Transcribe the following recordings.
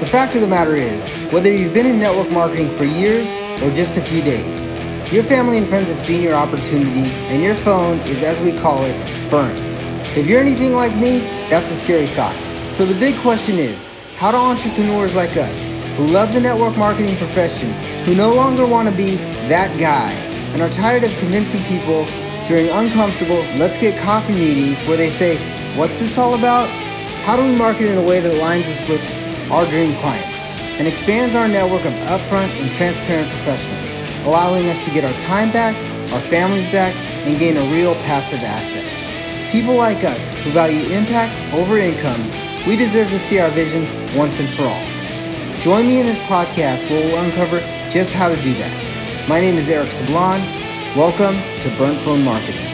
The fact of the matter is, whether you've been in network marketing for years or just a few days, your family and friends have seen your opportunity and your phone is, as we call it, burned. If you're anything like me, that's a scary thought. So the big question is, how do entrepreneurs like us, who love the network marketing profession, who no longer want to be that guy, and are tired of convincing people during uncomfortable let's get coffee meetings where they say, what's this all about? How do we market in a way that aligns us with our dream clients and expands our network of upfront and transparent professionals, allowing us to get our time back, our families back, and gain a real passive asset? People like us who value impact over income, we deserve to see our visions once and for all. Join me in this podcast where we'll uncover just how to do that. My name is Eric Sablon. Welcome to Burnt Phone Marketing.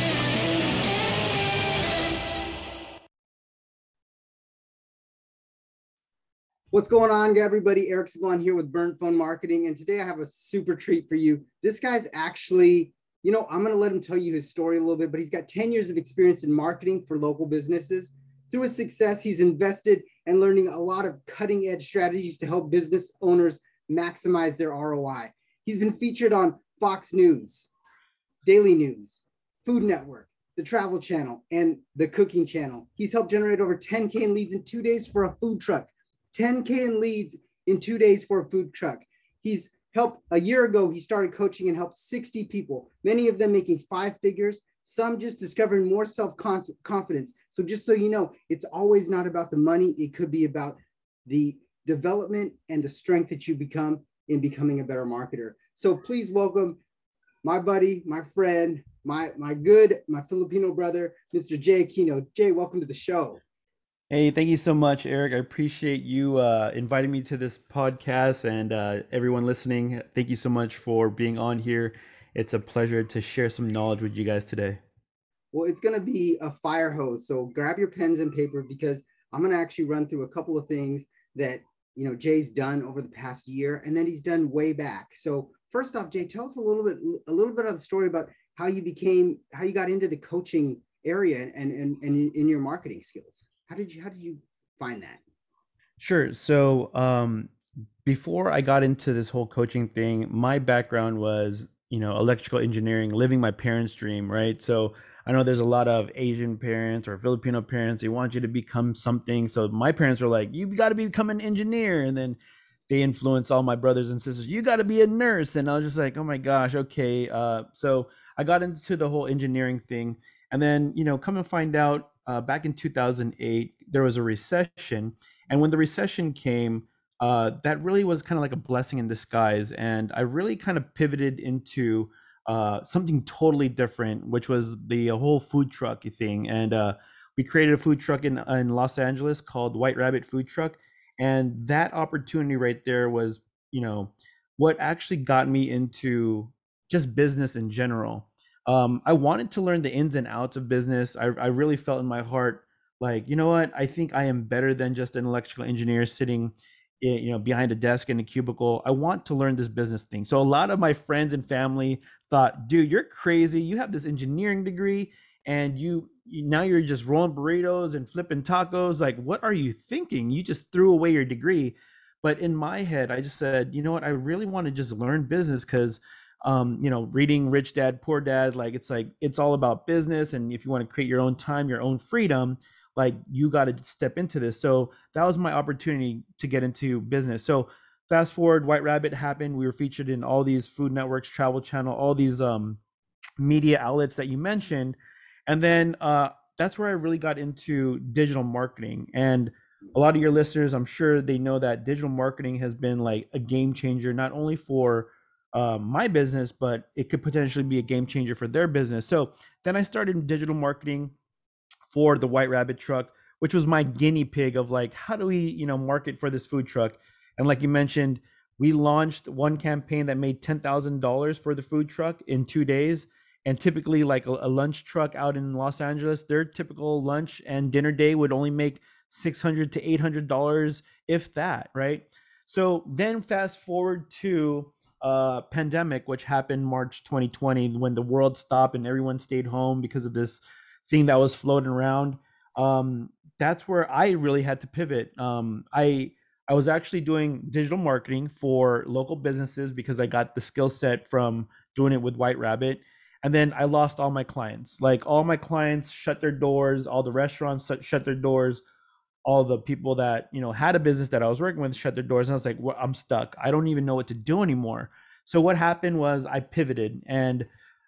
What's going on, everybody? Eric Sablon here with Burnt Phone Marketing, and today I have a super treat for you. This guy's actually, you know, I'm going to let him tell you his story a little bit, but he's got 10 years of experience in marketing for local businesses. Through his success, he's invested and learning a lot of cutting edge strategies to help business owners maximize their ROI. He's been featured on Fox News, Daily News, Food Network, the Travel Channel, and the Cooking Channel. He's helped generate over 10K in leads in two days for a food truck, 10K in leads in two days for a food truck. He's helped a year ago, he started coaching and helped 60 people, many of them making five figures, some just discovering more self confidence. So, just so you know, it's always not about the money, it could be about the development and the strength that you become in becoming a better marketer. So, please welcome my buddy, my friend, my my good, my Filipino brother, Mr. Jay Aquino. Jay, welcome to the show. Hey, thank you so much, Eric. I appreciate you uh, inviting me to this podcast and uh, everyone listening. Thank you so much for being on here. It's a pleasure to share some knowledge with you guys today. Well, it's going to be a fire hose. So grab your pens and paper because I'm going to actually run through a couple of things that you know Jay's done over the past year, and then he's done way back. So first off, Jay, tell us a little bit a little bit of the story about how you became how you got into the coaching area and and, and in your marketing skills. How did you how did you find that? Sure. So um, before I got into this whole coaching thing, my background was you know electrical engineering, living my parents' dream, right? So I know there's a lot of Asian parents or Filipino parents. They want you to become something. So my parents were like, "You got to become an engineer," and then they influenced all my brothers and sisters. You got to be a nurse, and I was just like, "Oh my gosh, okay." Uh, so I got into the whole engineering thing, and then you know, come and find out, uh, back in 2008, there was a recession, and when the recession came, uh, that really was kind of like a blessing in disguise, and I really kind of pivoted into uh, something totally different, which was the whole food truck thing. And uh, we created a food truck in, in Los Angeles called White Rabbit Food Truck. And that opportunity right there was, you know, what actually got me into just business in general. Um, I wanted to learn the ins and outs of business. I, I really felt in my heart like, you know what? I think I am better than just an electrical engineer sitting you know behind a desk in a cubicle. I want to learn this business thing. So a lot of my friends and family thought dude you're crazy. You have this engineering degree and you, you now you're just rolling burritos and flipping tacos. Like what are you thinking? You just threw away your degree. But in my head i just said you know what? I really want to just learn business because um, you know reading rich dad poor dad like it's like it's all about business and if you want to create your own time your own freedom like you got to step into this. So that was my opportunity to get into business. So fast forward white rabbit happened we were featured in all these food networks travel channel all these um, media outlets that you mentioned and then uh, that's where i really got into digital marketing. And a lot of your listeners i'm sure they know that digital marketing has been like a game changer not only for uh, my business but it could potentially be a game changer for their business so then i started digital marketing for the White Rabbit truck, which was my guinea pig of like, how do we, you know, market for this food truck? And like you mentioned, we launched one campaign that made $10,000 for the food truck in two days. And typically, like a, a, lunch truck out in Los Angeles, their typical lunch and dinner day would only make 600 to $800, if that, right? So then fast forward to uh, pandemic, which happened March 2020, when the world stopped and everyone stayed home because of this thing that was floating around. Um, that's where I really had to pivot. Um, I I was actually doing digital marketing for local businesses because I got the skill set from doing it with White Rabbit. And then I lost all my clients. Like all my clients shut their doors, all the restaurants shut their doors, all the people that, you know, had a business that I was working with shut their doors. And I was like, well, I'm stuck. I don't even know what to do anymore. So what happened was I pivoted and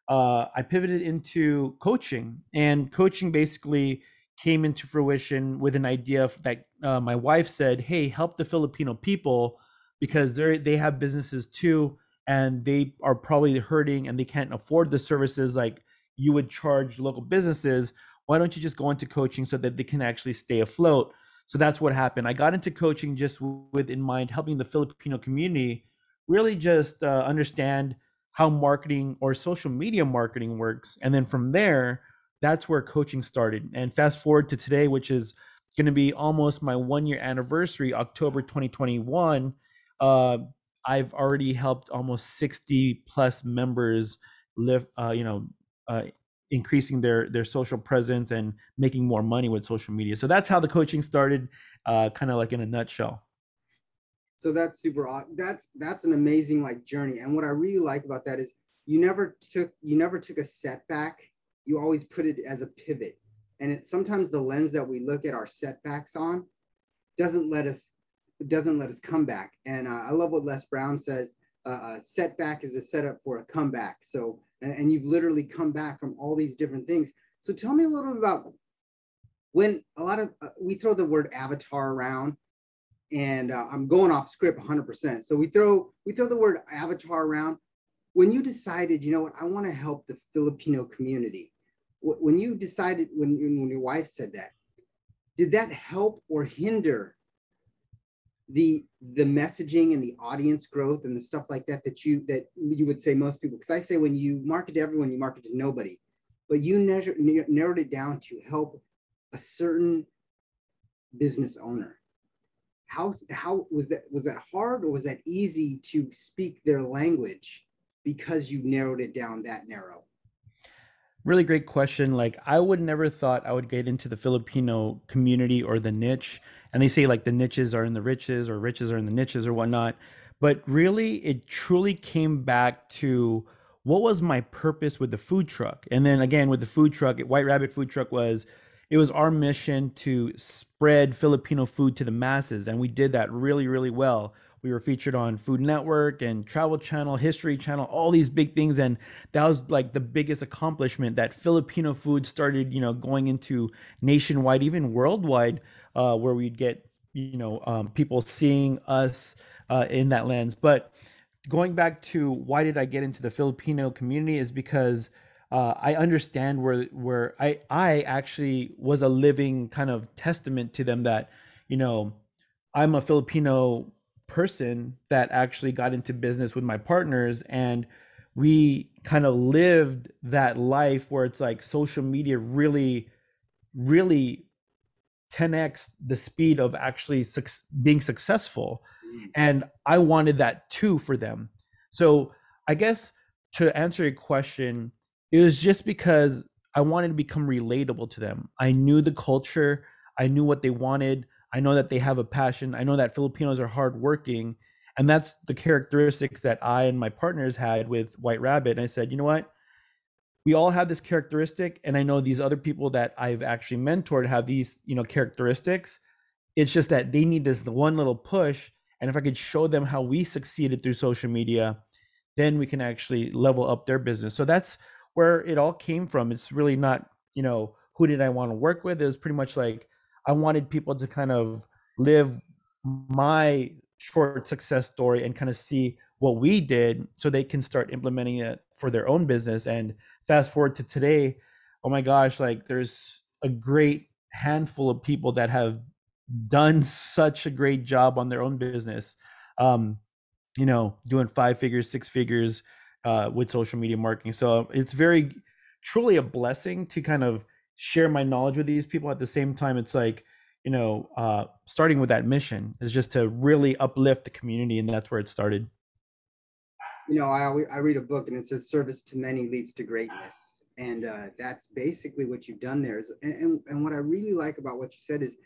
uh, I pivoted into coaching. And coaching basically came into fruition with an idea that uh, my wife said, "Hey, help the Filipino people because they they have businesses too, and they are probably hurting and they can't afford the services like you would charge local businesses. Why don't you just go into coaching so that they can actually stay afloat?" So that's what happened. I got into coaching just with in mind helping the Filipino community really just uh, understand how marketing or social media marketing works, and then from there that's where coaching started. And fast forward to today, which is going to be almost my one year anniversary, October 2021. Uh, I've already helped almost 60 plus members live, uh, you know, uh, increasing their their social presence and making more money with social media. So that's how the coaching started, uh, kind of like in a nutshell. So that's super. That's that's an amazing like journey. And what I really like about that is you never took you never took a setback you always put it as a pivot. And it, sometimes the lens that we look at our setbacks on doesn't let us doesn't let us come back. And uh, I love what Les Brown says: uh, a setback is a setup for a comeback. So, and, and you've literally come back from all these different things. So, tell me a little bit about when a lot of uh, we throw the word avatar around and uh, i'm going off script 100% so we throw we throw the word avatar around when you decided you know what i want to help the filipino community when you decided when, when your wife said that did that help or hinder the the messaging and the audience growth and the stuff like that that you that you would say most people because i say when you market to everyone you market to nobody but you measure, narrowed it down to help a certain business owner how how was that was that hard or was that easy to speak their language because you narrowed it down that narrow really great question. Like I would never thought I would get into the Filipino community or the niche. And they say like the niches are in the riches or riches are in the niches or whatnot. But really it truly came back to what was my purpose with the food truck? And then again with the food truck, White Rabbit Food Truck was it was our mission to spread Filipino food to the masses. And we did that really, really well we were featured on Food Network and Travel Channel, History Channel, all these big things. And that was like the biggest accomplishment that Filipino food started, you know, going into nationwide, even worldwide, uh, where we'd get, you know, um, people seeing us uh, in that lens. But going back to why did I get into the Filipino community is because uh, I understand where where I I actually was a living kind of testament to them that you know I'm a Filipino person that actually got into business with my partners and we kind of lived that life where it's like social media really really 10x the speed of actually su- being successful mm. and i wanted that too for them so i guess to answer your question it was just because i wanted to become relatable to them i knew the culture i knew what they wanted I know that they have a passion. I know that Filipinos are hardworking. And that's the characteristics that I and my partners had with White Rabbit. And I said, you know what? We all have this characteristic. And I know these other people that I've actually mentored have these, you know, characteristics. It's just that they need this one little push. And if I could show them how we succeeded through social media, then we can actually level up their business. So that's where it all came from. It's really not, you know, who did I want to work with? It was pretty much like I wanted people to kind of live my short success story and kind of see what we did so they can start implementing it for their own business. And fast forward to today, oh my gosh, like there's a great handful of people that have done such a great job on their own business. Um, you know, doing five figures, six figures uh, with social media marketing. So it's very truly a blessing to kind of share my knowledge with these people at the same time it's like you know uh, starting with that mission is just to really uplift the community and that's where it started. You know i always, i read a book and it says service to many leads to greatness and uh, that's basically what you've done there is and, and, and what i really like about what you said is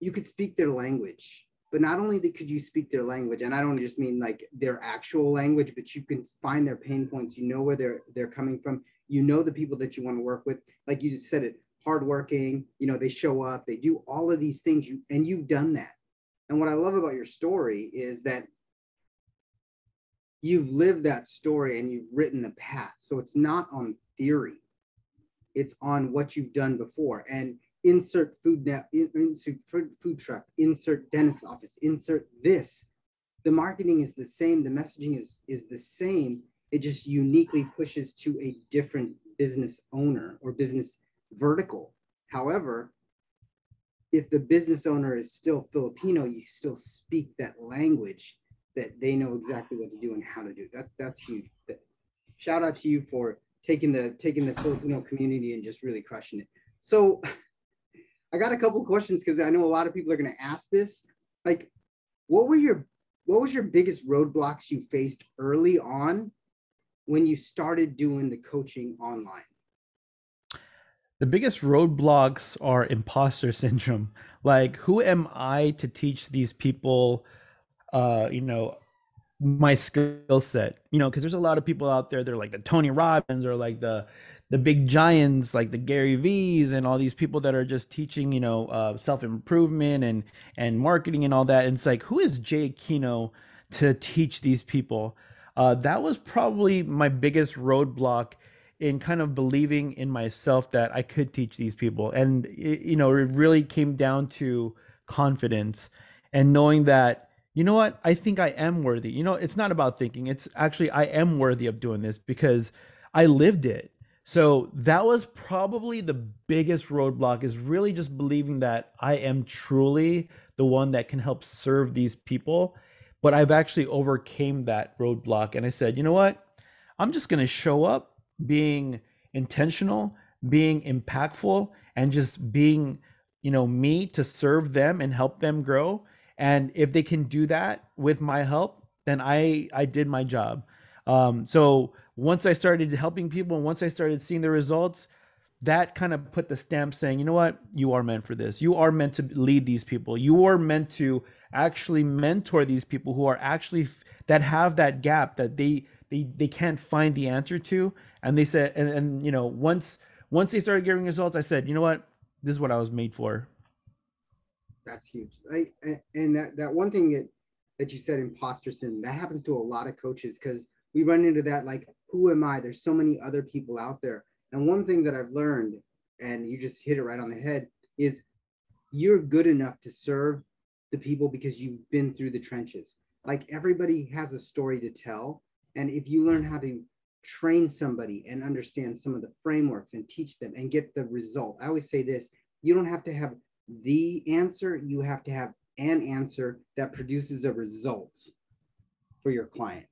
you could speak their language but not only could you speak their language and i don't just mean like their actual language but you can find their pain points you know where they're they're coming from you know the people that you want to work with like you just said it hardworking you know they show up they do all of these things you and you've done that. And what i love about your story is that you've lived that story and you've written the path. So it's not on theory. It's on what you've done before. And insert food now, insert food truck, insert dentist office, insert this. The marketing is the same, the messaging is, is the same. It just uniquely pushes to a different business owner or business vertical. However, if the business owner is still Filipino, you still speak that language that they know exactly what to do and how to do. That that's huge. Shout out to you for taking the taking the Filipino community and just really crushing it. So I got a couple of questions because I know a lot of people are going to ask this. Like, what were your what was your biggest roadblocks you faced early on when you started doing the coaching online? The biggest roadblocks are imposter syndrome. Like, who am I to teach these people, uh, you know, my skill set? You know, because there's a lot of people out there, they're like the Tony Robbins or like the the big giants like the Gary V's and all these people that are just teaching, you know, uh, self improvement and and marketing and all that. And it's like, who is Jay Aquino to teach these people? Uh, that was probably my biggest roadblock in kind of believing in myself that I could teach these people. And it, you know, it really came down to confidence and knowing that you know what i think i am worthy you know it's not about thinking it's actually i am worthy of doing this because i lived it so that was probably the biggest roadblock is really just believing that I am truly the one that can help serve these people. But I've actually overcame that roadblock and I said, you know what? I'm just going to show up being intentional, being impactful and just being, you know, me to serve them and help them grow. And if they can do that with my help, then I I did my job. Um, so once I started helping people and once I started seeing the results, that kind of put the stamp saying, you know what, you are meant for this. You are meant to lead these people. You are meant to actually mentor these people who are actually that have that gap that they they they can't find the answer to. And they said, and, and you know, once once they started getting results, I said, you know what, this is what I was made for. That's huge. I, and that that one thing that that you said, imposter syndrome, that happens to a lot of coaches because we run into that like who am I? There's so many other people out there. And one thing that I've learned, and you just hit it right on the head, is you're good enough to serve the people because you've been through the trenches. Like everybody has a story to tell. And if you learn how to train somebody and understand some of the frameworks and teach them and get the result, I always say this you don't have to have the answer, you have to have an answer that produces a result for your client.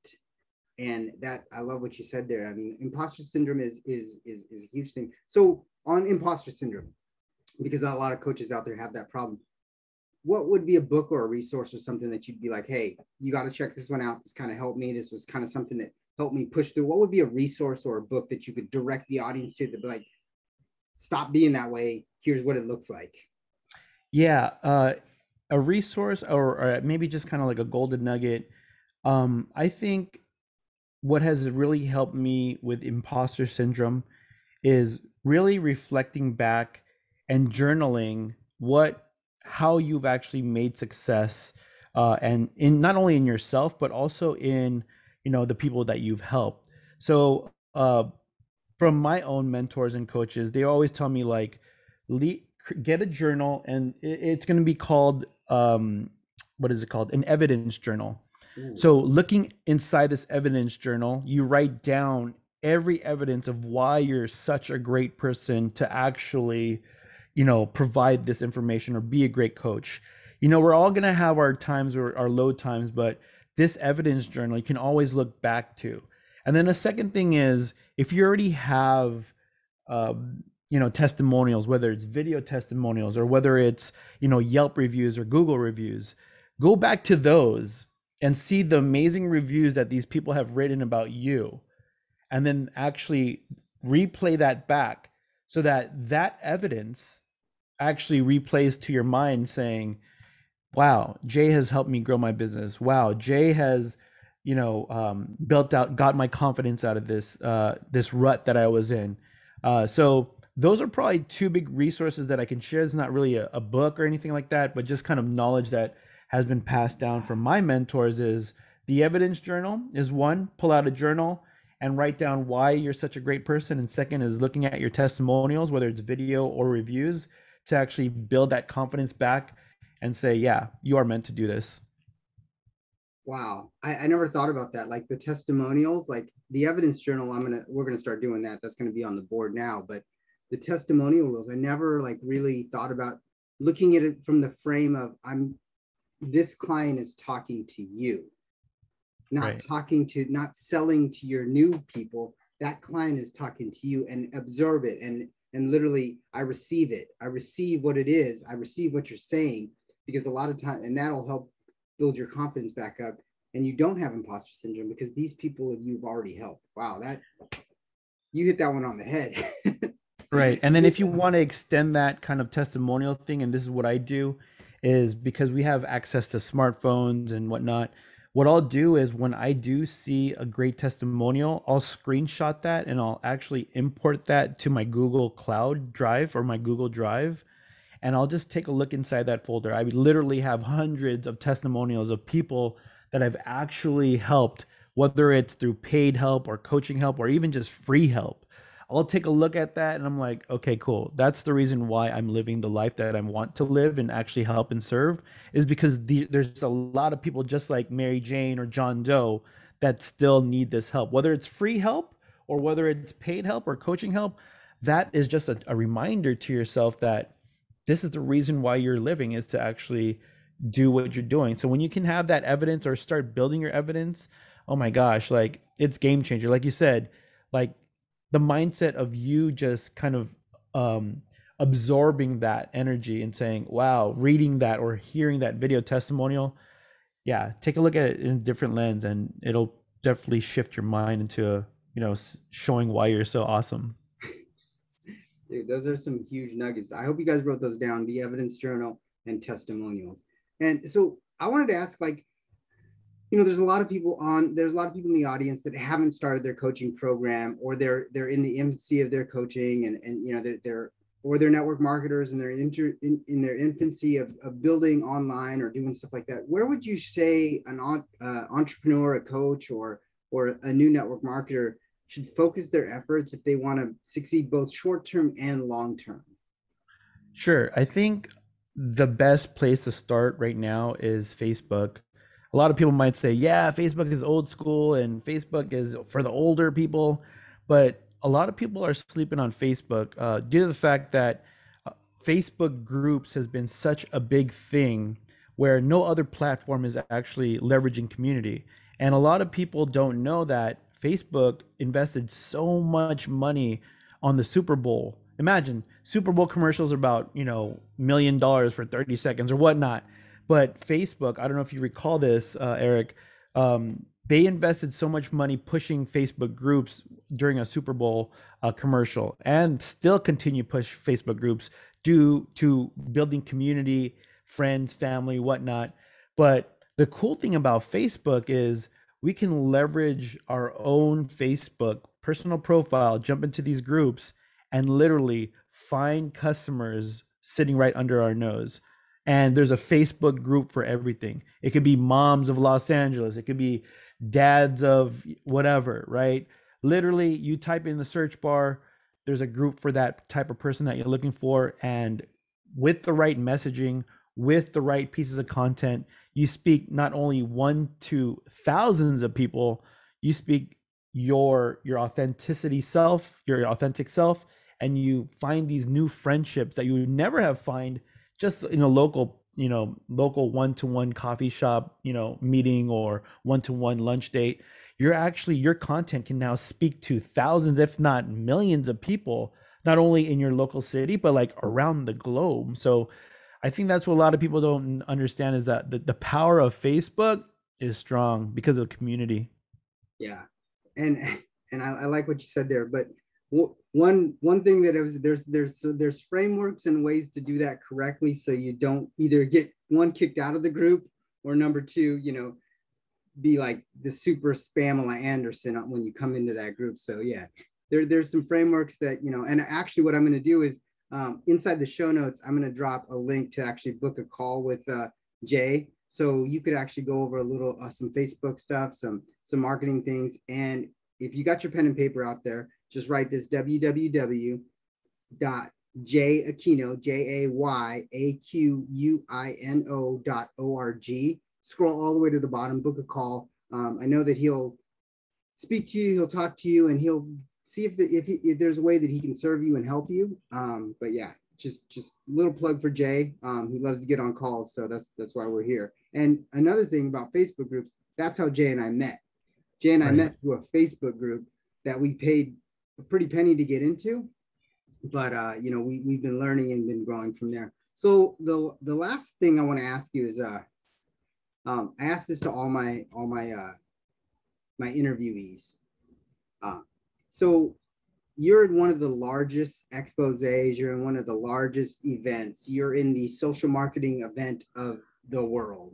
And that i love what you said there. I mean imposter syndrome is is is, is a huge thing. So on imposter syndrome because a lot of coaches out there have that problem what would be a book or a resource or something that you'd be like hey you got to check this one out. This kind of helped me. This was kind of something that helped me push through. What would be a resource or a book that you could direct the audience to that be like stop being that way. Here's what it looks like. Yeah uh, a resource or, or maybe just kind of like a golden nugget. Um, i think what has really helped me with imposter syndrome is really reflecting back and journaling what how you've actually made success uh, and in not only in yourself but also in you know the people that you've helped. So uh, from my own mentors and coaches they always tell me like get a journal and it's going to be called um, what is it called? An evidence journal. So, looking inside this evidence journal, you write down every evidence of why you're such a great person to actually, you know, provide this information or be a great coach. You know, we're all going to have our times or our low times, but this evidence journal you can always look back to. And then the second thing is if you already have, um, you know, testimonials, whether it's video testimonials or whether it's, you know, Yelp reviews or Google reviews, go back to those and see the amazing reviews that these people have written about you and then actually replay that back so that that evidence actually replays to your mind saying wow, Jay has helped me grow my business. Wow, Jay has, you know, um, built out, got my confidence out of this uh, this rut that I was in. Uh, so those are probably two big resources that I can share. It's not really a, a book or anything like that, but just kind of knowledge that has been passed down from my mentors. Is the evidence journal is one. Pull out a journal and write down why you're such a great person. And second is looking at your testimonials, whether it's video or reviews, to actually build that confidence back and say, yeah, you are meant to do this. Wow. I, I never thought about that. Like the testimonials, like the evidence journal, I'm gonna we're gonna start doing that. That's gonna be on the board now. But the testimonial rules, I never like really thought about looking at it from the frame of I'm this client is talking to you, not right. talking to not selling to your new people. That client is talking to you and observe it and and literally I receive it. I receive what it is. I receive what you're saying because a lot of time and that'll help build your confidence back up and you don't have imposter syndrome because these people you've already helped wow that you hit that one on the head right and then if you want to extend that kind of testimonial thing and this is what i do is because we have access to smartphones and whatnot what i'll do is when i do see a great testimonial i'll screenshot that and i'll actually import that to my google cloud drive or my google drive and I'll just take a look inside that folder. I literally have hundreds of testimonials of people that I've actually helped, whether it's through paid help or coaching help or even just free help. I'll take a look at that and I'm like, okay, cool. That's the reason why I'm living the life that I want to live and actually help and serve is because the, there's a lot of people just like Mary Jane or John Doe that still need this help, whether it's free help or whether it's paid help or coaching help. That is just a, a reminder to yourself that this is the reason why you're living is to actually do what you're doing. So when you can have that evidence or start building your evidence, oh my gosh, like it's game changer. Like you said, like the mindset of you just kind of um absorbing that energy and saying, wow, reading that or hearing that video testimonial, yeah, take a look at it in a different lens and it'll definitely shift your mind into, you know, showing why you're so awesome. Dude, those are some huge nuggets. I hope you guys wrote those down, the evidence journal and testimonials. And so I wanted to ask, like, you know, there's a lot of people on, there's a lot of people in the audience that haven't started their coaching program or they're they're in the infancy of their coaching and and you know they're, they're or they're network marketers and they're inter, in, in their infancy of, of building online or doing stuff like that. Where would you say an uh, entrepreneur, a coach, or or a new network marketer should focus their efforts if they want to succeed both short term and long term? Sure. I think the best place to start right now is Facebook. A lot of people might say, yeah, Facebook is old school and Facebook is for the older people. But a lot of people are sleeping on Facebook uh, due to the fact that uh, Facebook groups has been such a big thing where no other platform is actually leveraging community. And a lot of people don't know that Facebook invested so much money on the Super Bowl. Imagine Super Bowl commercials are about, you know, million dollars for 30 seconds or whatnot. But Facebook, I don't know if you recall this, uh, Eric, um, they invested so much money pushing Facebook groups during a Super Bowl uh, commercial and still continue push Facebook groups due to building community, friends, family, whatnot. But the cool thing about Facebook is we can leverage our own Facebook personal profile, jump into these groups, and literally find customers sitting right under our nose. And there's a Facebook group for everything. It could be moms of Los Angeles, it could be dads of whatever, right? Literally, you type in the search bar, there's a group for that type of person that you're looking for. And with the right messaging, with the right pieces of content, you speak not only one to thousands of people, you speak your your authenticity self, your authentic self, and you find these new friendships that you would never have find just in a local you know local one-to-one coffee shop you know meeting or one-to-one lunch date you're actually your content can now speak to thousands if not millions of people not only in your local city but like around the globe so I think that's what a lot of people don't understand is that the, the power of Facebook is strong because of community. Yeah. And and I, I like what you said there, but one one thing that is there's there's there's frameworks and ways to do that correctly so you don't either get one kicked out of the group or number two, you know, be like the super Spamela Anderson when you come into that group. So yeah, there, there's some frameworks that, you know, and actually what I'm going to do is um, inside the show notes, I'm going to drop a link to actually book a call with uh, Jay. So you could actually go over a little, uh, some Facebook stuff, some, some marketing things. And if you got your pen and paper out there, just write this www dot J Aquino, J A Y A Q U I N O dot O R G. Scroll all the way to the bottom, book a call. Um, I know that he'll speak to you, he'll talk to you, and he'll see if the, if, he, if there's a way that he can serve you and help you. Um, but yeah, just just little plug for Jay. Um, he loves to get on calls, so that's that's why we're here. And another thing about Facebook groups, that's how Jay and I met. Jay and right. I met through a Facebook group that we paid a pretty penny to get into but uh, you know, we we've been learning and been growing from there. So the the last thing I want to ask you is, uh, um, I asked this to all my all my uh, my interviewees. Uh, so you're in one of the largest exposes. You're in one of the largest events. You're in the social marketing event of the world.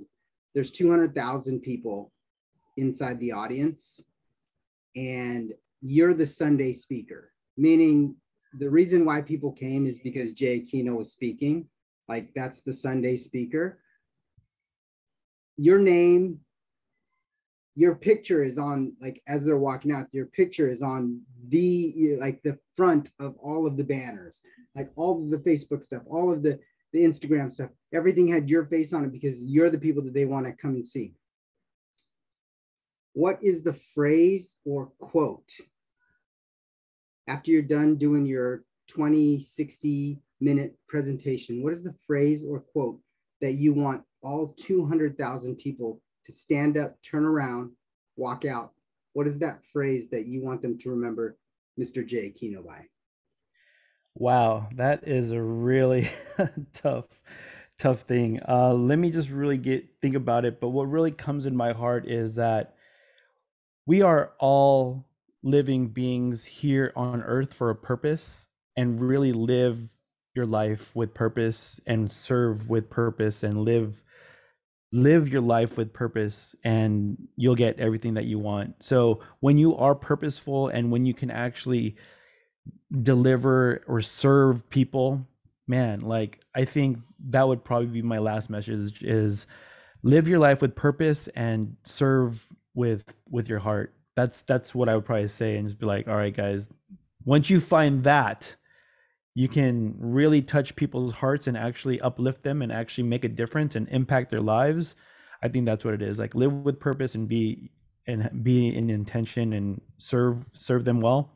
There's 200,000 people inside the audience, and you're the Sunday speaker, meaning the reason why people came is because Jay Aquino was speaking. Like that's the Sunday speaker. Your name, your picture is on like as they're walking out. Your picture is on the like the front of all of the banners, like all of the Facebook stuff, all of the the Instagram stuff. Everything had your face on it because you're the people that they want to come and see. What is the phrase or quote after you're done doing your 20, 60 minute presentation, what is the phrase or quote that you want all 200,000 people to stand up, turn around, walk out? What is that phrase that you want them to remember Mr. Jay Aquino by? Wow, that is a really tough, tough thing. Uh, let me just really get think about it. But what really comes in my heart is that we are all living beings here on earth for a purpose and really live your life with purpose and serve with purpose and live live your life with purpose and you'll get everything that you want. So when you are purposeful and when you can actually deliver or serve people, man, like I think that would probably be my last message is live your life with purpose and serve with with your heart that's that's what I would probably say and just be like, all right, guys, once you find that, you can really touch people's hearts and actually uplift them and actually make a difference and impact their lives. I think that's what it is. Like live with purpose and be and be in intention and serve serve them well.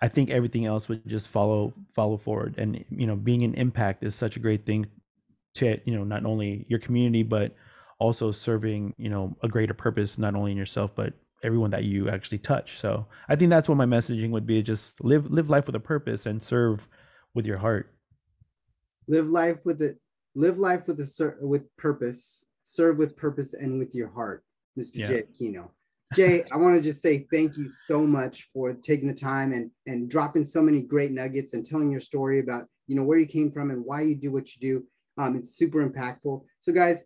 I think everything else would just follow follow forward. And you know, being an impact is such a great thing to you know not only your community but also serving you know a greater purpose not only in yourself but everyone that you actually touch. So I think that's what my messaging would be: just live live life with a purpose and serve with your heart. Live life with it. Live life with a with purpose. Serve with purpose and with your heart, Mr. Yeah. Jay Aquino. Jay, I want to just say thank you so much for taking the time and and dropping so many great nuggets and telling your story about you know where you came from and why you do what you do. Um, it's super impactful. So guys,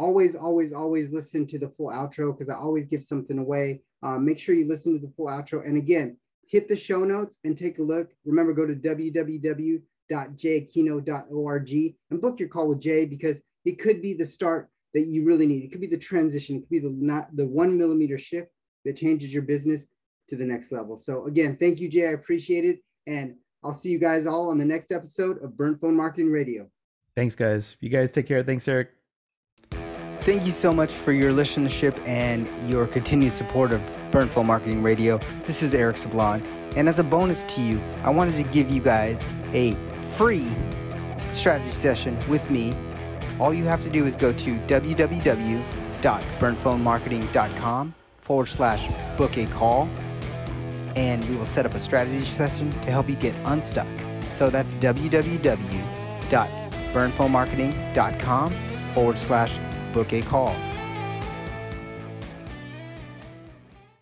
always, always, always listen to the full outro because I always give something away. Um, make sure you listen to the full outro. And again, hit the show notes and take a look. Remember, go to www.jayaquino.org and book your call with Jay because it could be the start that you really need. It could be the transition. It could be the not the one millimeter shift that changes your business to the next level. So again, thank you, Jay. I appreciate it. And I'll see you guys all on the next episode of Burnt Phone Marketing Radio. Thanks, guys. You guys take care. Thanks, Eric. Thank you so much for your listenership and your continued support of Phone Marketing Radio. This is Eric Sablon. And as a bonus to you, I wanted to give you guys a free strategy session with me. All you have to do is go to www.burnphonemarketing.com forward slash book a call and we will set up a strategy session to help you get unstuck. So that's www.burnphonemarketing.com forward slash book a call.